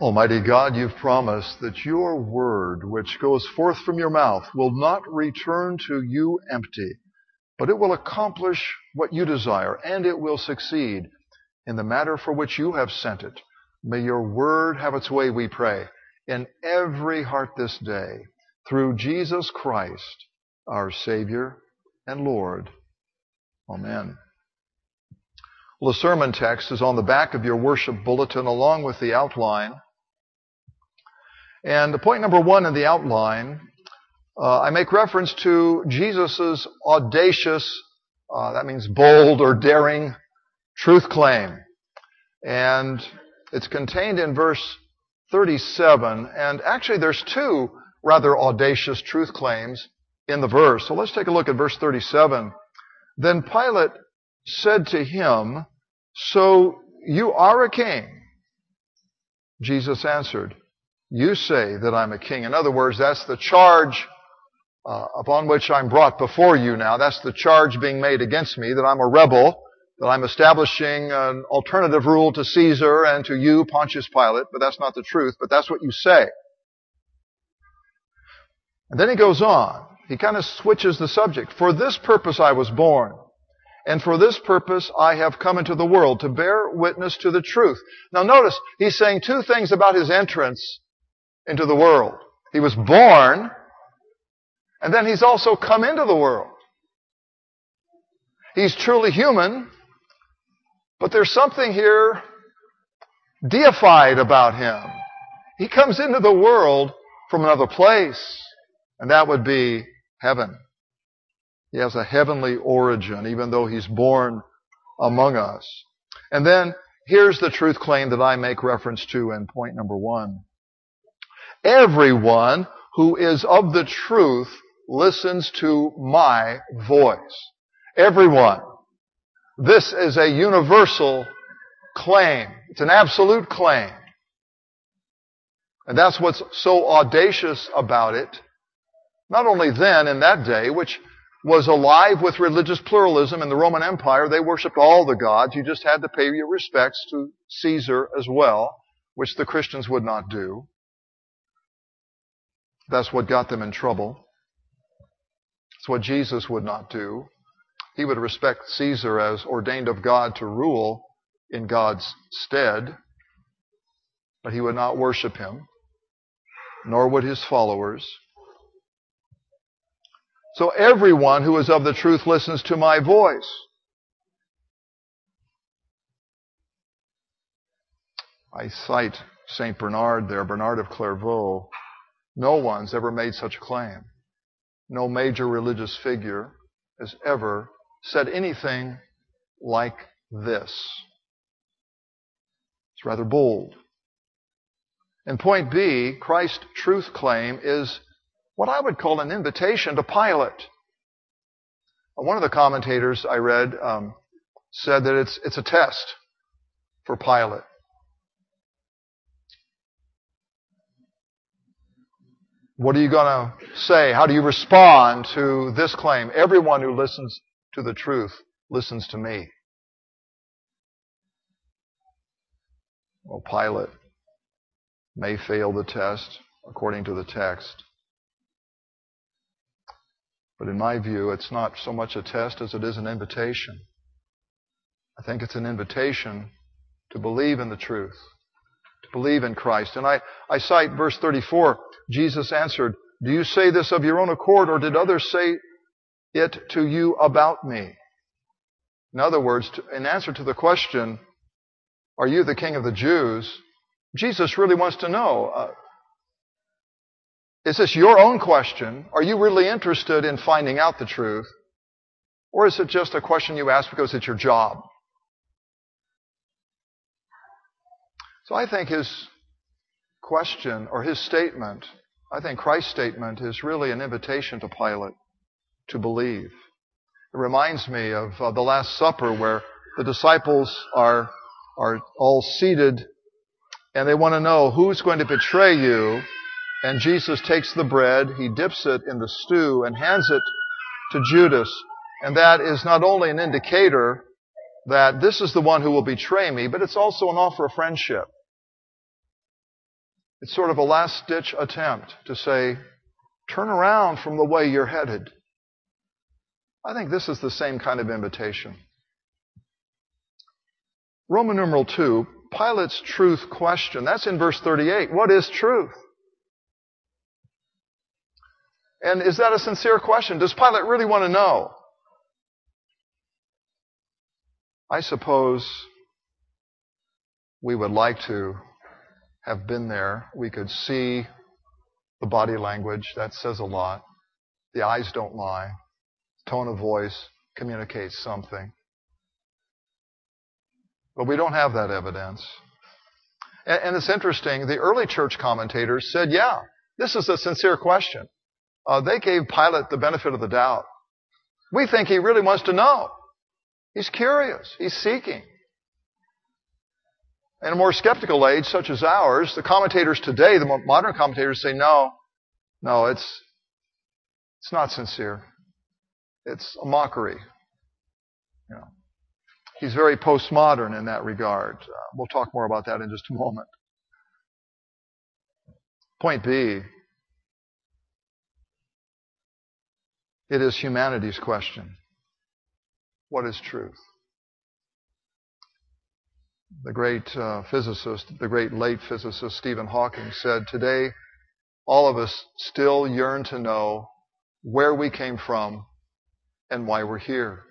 Almighty God, you've promised that your word, which goes forth from your mouth, will not return to you empty, but it will accomplish what you desire, and it will succeed in the matter for which you have sent it. May your word have its way, we pray, in every heart this day, through Jesus Christ, our Savior and Lord. Amen. Well, the sermon text is on the back of your worship bulletin along with the outline. And the point number one in the outline, uh, I make reference to Jesus' audacious, uh, that means bold or daring, truth claim. And it's contained in verse 37. And actually there's two rather audacious truth claims in the verse. So let's take a look at verse 37. Then Pilate said to him, So you are a king? Jesus answered, you say that I'm a king. In other words, that's the charge uh, upon which I'm brought before you now. That's the charge being made against me that I'm a rebel, that I'm establishing an alternative rule to Caesar and to you, Pontius Pilate, but that's not the truth, but that's what you say. And then he goes on. He kind of switches the subject. For this purpose I was born. And for this purpose I have come into the world, to bear witness to the truth. Now notice, he's saying two things about his entrance into the world. He was born, and then he's also come into the world. He's truly human, but there's something here deified about him. He comes into the world from another place, and that would be heaven. He has a heavenly origin, even though he's born among us. And then here's the truth claim that I make reference to in point number one. Everyone who is of the truth listens to my voice. Everyone. This is a universal claim. It's an absolute claim. And that's what's so audacious about it. Not only then in that day, which was alive with religious pluralism in the Roman Empire, they worshiped all the gods. You just had to pay your respects to Caesar as well, which the Christians would not do. That's what got them in trouble. It's what Jesus would not do. He would respect Caesar as ordained of God to rule in God's stead, but he would not worship him, nor would his followers. So everyone who is of the truth listens to my voice. I cite St. Bernard there, Bernard of Clairvaux, no one's ever made such a claim. No major religious figure has ever said anything like this. It's rather bold. And point B, Christ's truth claim is what I would call an invitation to Pilate. One of the commentators I read um, said that it's, it's a test for Pilate. What are you going to say? How do you respond to this claim? Everyone who listens to the truth listens to me. Well, Pilate may fail the test according to the text. But in my view, it's not so much a test as it is an invitation. I think it's an invitation to believe in the truth, believe in Christ. And I, I cite verse 34 Jesus answered, Do you say this of your own accord, or did others say it to you about me? In other words, in answer to the question, Are you the king of the Jews? Jesus really wants to know, uh, Is this your own question? Are you really interested in finding out the truth? Or is it just a question you ask because it's your job? So I think his question or his statement I think Christ's statement is really an invitation to Pilate to believe. It reminds me of uh, the Last Supper where the disciples are, are all seated and they want to know who's going to betray you. And Jesus takes the bread, he dips it in the stew and hands it to Judas. And that is not only an indicator that this is the one who will betray me, but it's also an offer of friendship. It's sort of a last ditch attempt to say, turn around from the way you're headed. I think this is the same kind of invitation. Roman numeral 2, Pilate's truth question. That's in verse 38. What is truth? And is that a sincere question? Does Pilate really want to know? I suppose we would like to have been there. We could see the body language. That says a lot. The eyes don't lie. Tone of voice communicates something. But we don't have that evidence. And, and it's interesting. The early church commentators said, yeah, this is a sincere question. Uh, they gave Pilate the benefit of the doubt. We think he really wants to know. He's curious. He's seeking. In a more skeptical age such as ours, the commentators today, the modern commentators say, no, no, it's, it's not sincere. It's a mockery. You know, he's very postmodern in that regard. Uh, we'll talk more about that in just a moment. Point B. It is humanity's question. What is truth? The great uh, physicist, the great late physicist Stephen Hawking said, Today, all of us still yearn to know where we came from and why we're here.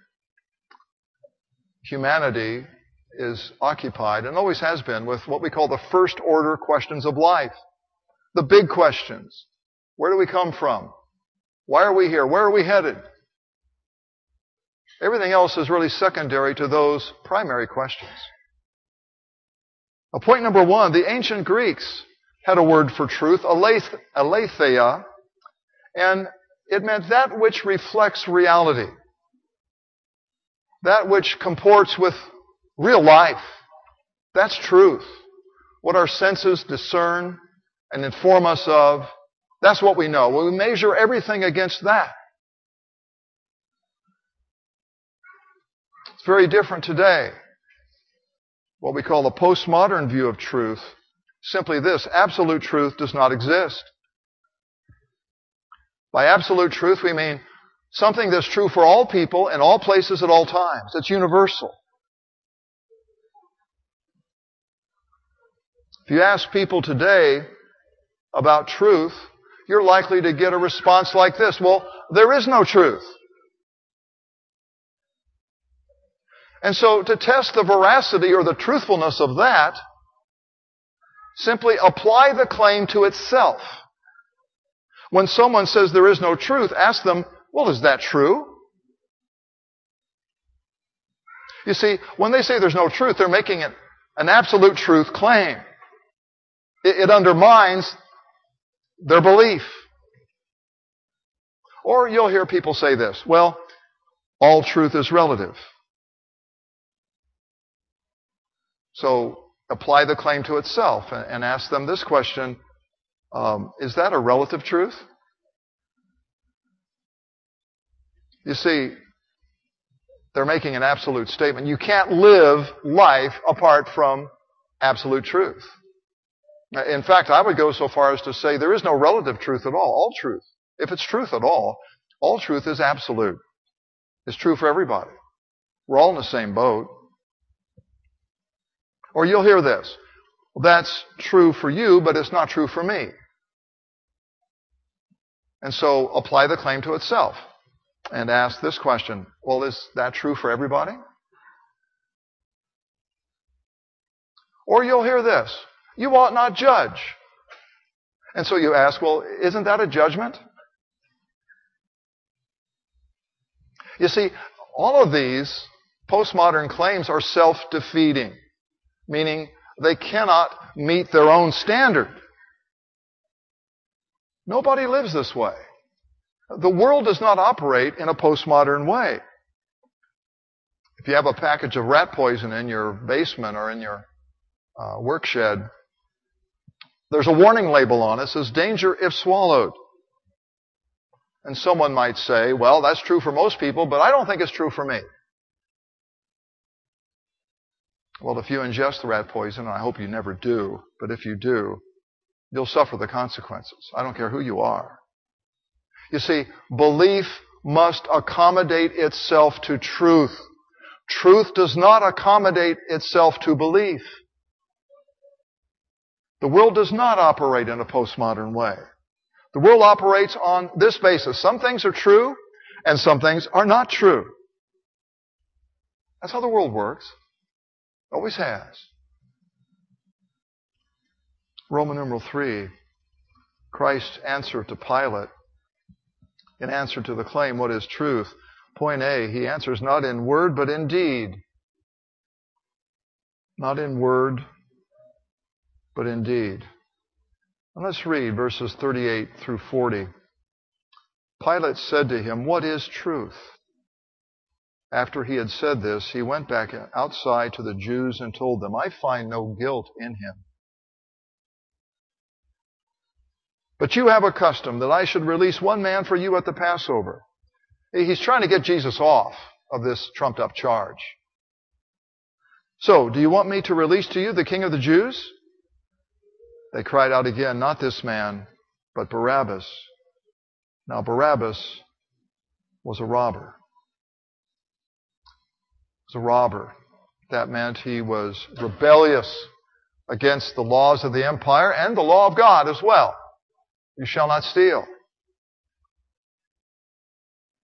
Humanity is occupied and always has been with what we call the first order questions of life. The big questions. Where do we come from? Why are we here? Where are we headed? Everything else is really secondary to those primary questions. Point number one, the ancient Greeks had a word for truth, aletheia, and it meant that which reflects reality. That which comports with real life. That's truth. What our senses discern and inform us of, that's what we know. we measure everything against that. It's very different today. What we call the postmodern view of truth. Simply this, absolute truth does not exist. By absolute truth, we mean something that's true for all people in all places at all times. It's universal. If you ask people today about truth, you're likely to get a response like this. Well, there is no truth. And so to test the veracity or the truthfulness of that, simply apply the claim to itself. When someone says there is no truth, ask them, well, is that true? You see, when they say there's no truth, they're making it an absolute truth claim. It, it undermines their belief. Or you'll hear people say this, well, all truth is relative. So apply the claim to itself and ask them this question um, Is that a relative truth? You see, they're making an absolute statement. You can't live life apart from absolute truth. In fact, I would go so far as to say there is no relative truth at all. All truth, if it's truth at all, all truth is absolute. It's true for everybody. We're all in the same boat. Or you'll hear this. Well, that's true for you, but it's not true for me. And so apply the claim to itself and ask this question. Well, is that true for everybody? Or you'll hear this. You ought not judge. And so you ask, well, isn't that a judgment? You see, all of these postmodern claims are self-defeating meaning they cannot meet their own standard. Nobody lives this way. The world does not operate in a postmodern way. If you have a package of rat poison in your basement or in your uh, work shed, there's a warning label on it that says danger if swallowed. And someone might say, well, that's true for most people, but I don't think it's true for me. Well, if you ingest the rat poison, and I hope you never do, but if you do, you'll suffer the consequences. I don't care who you are. You see, belief must accommodate itself to truth. Truth does not accommodate itself to belief. The world does not operate in a postmodern way. The world operates on this basis. Some things are true and some things are not true. That's how the world works. Always has. Roman numeral 3, Christ's answer to Pilate, in answer to the claim, what is truth? Point A, he answers not in word, but in deed. Not in word, but in deed. And let's read verses 38 through 40. Pilate said to him, What is truth? After he had said this, he went back outside to the Jews and told them, I find no guilt in him. But you have a custom that I should release one man for you at the Passover. He's trying to get Jesus off of this trumped up charge. So, do you want me to release to you the king of the Jews? They cried out again, Not this man, but Barabbas. Now, Barabbas was a robber. Was a robber. That meant he was rebellious against the laws of the empire and the law of God as well. You shall not steal.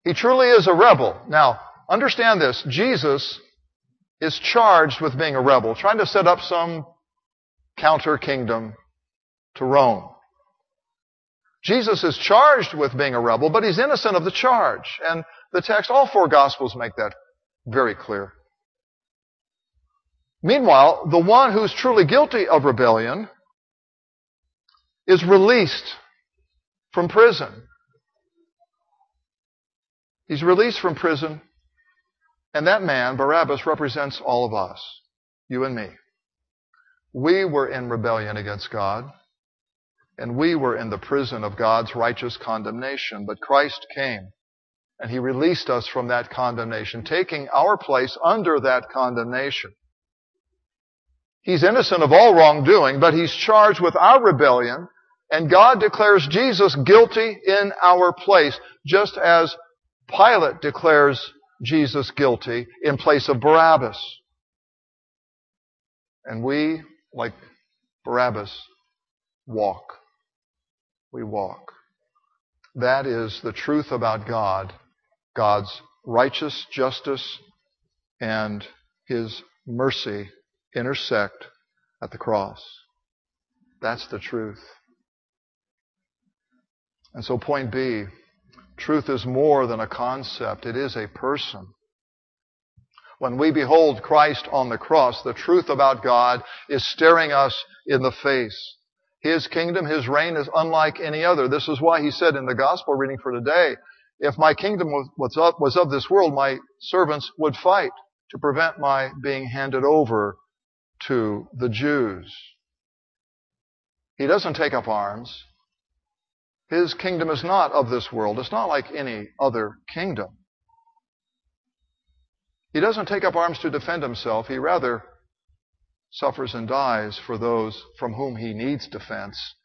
He truly is a rebel. Now, understand this. Jesus is charged with being a rebel, trying to set up some counter kingdom to Rome. Jesus is charged with being a rebel, but he's innocent of the charge. And the text, all four gospels make that very clear. Meanwhile, the one who's truly guilty of rebellion is released from prison. He's released from prison, and that man, Barabbas, represents all of us, you and me. We were in rebellion against God. And we were in the prison of God's righteous condemnation. But Christ came and He released us from that condemnation, taking our place under that condemnation. He's innocent of all wrongdoing, but He's charged with our rebellion and God declares Jesus guilty in our place, just as Pilate declares Jesus guilty in place of Barabbas. And we, like Barabbas, walk we walk. That is the truth about God, God's righteous justice and His mercy intersect at the cross. That's the truth. And so point B, truth is more than a concept. It is a person. When we behold Christ on the cross, the truth about God is staring us in the face. His kingdom, His reign is unlike any other. This is why He said in the gospel reading for today, if my kingdom was of, was of this world, my servants would fight to prevent my being handed over to the Jews. He doesn't take up arms. His kingdom is not of this world. It's not like any other kingdom. He doesn't take up arms to defend himself. He rather suffers and dies for those from whom he needs defense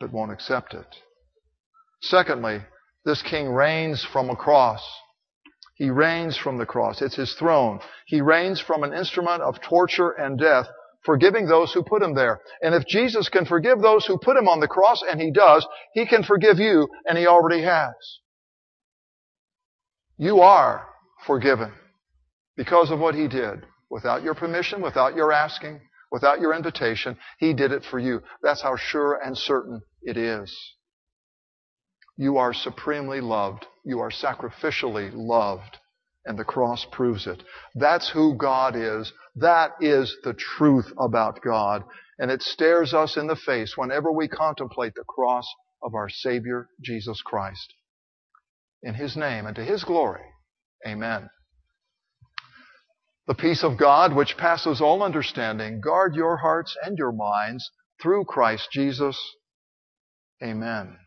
but won't accept it. Secondly, this king reigns from a cross. He reigns from the cross. It's his throne. He reigns from an instrument of torture and death, forgiving those who put him there. And if Jesus can forgive those who put him on the cross, and he does, he can forgive you, and he already has. You are forgiven because of what he did without your permission, without your asking, without your invitation. He did it for you. That's how sure and certain it is. You are supremely loved. You are sacrificially loved. And the cross proves it. That's who God is. That is the truth about God. And it stares us in the face whenever we contemplate the cross of our Savior, Jesus Christ. In His name and to His glory. Amen. The peace of God, which passes all understanding, guard your hearts and your minds through Christ Jesus. Amen.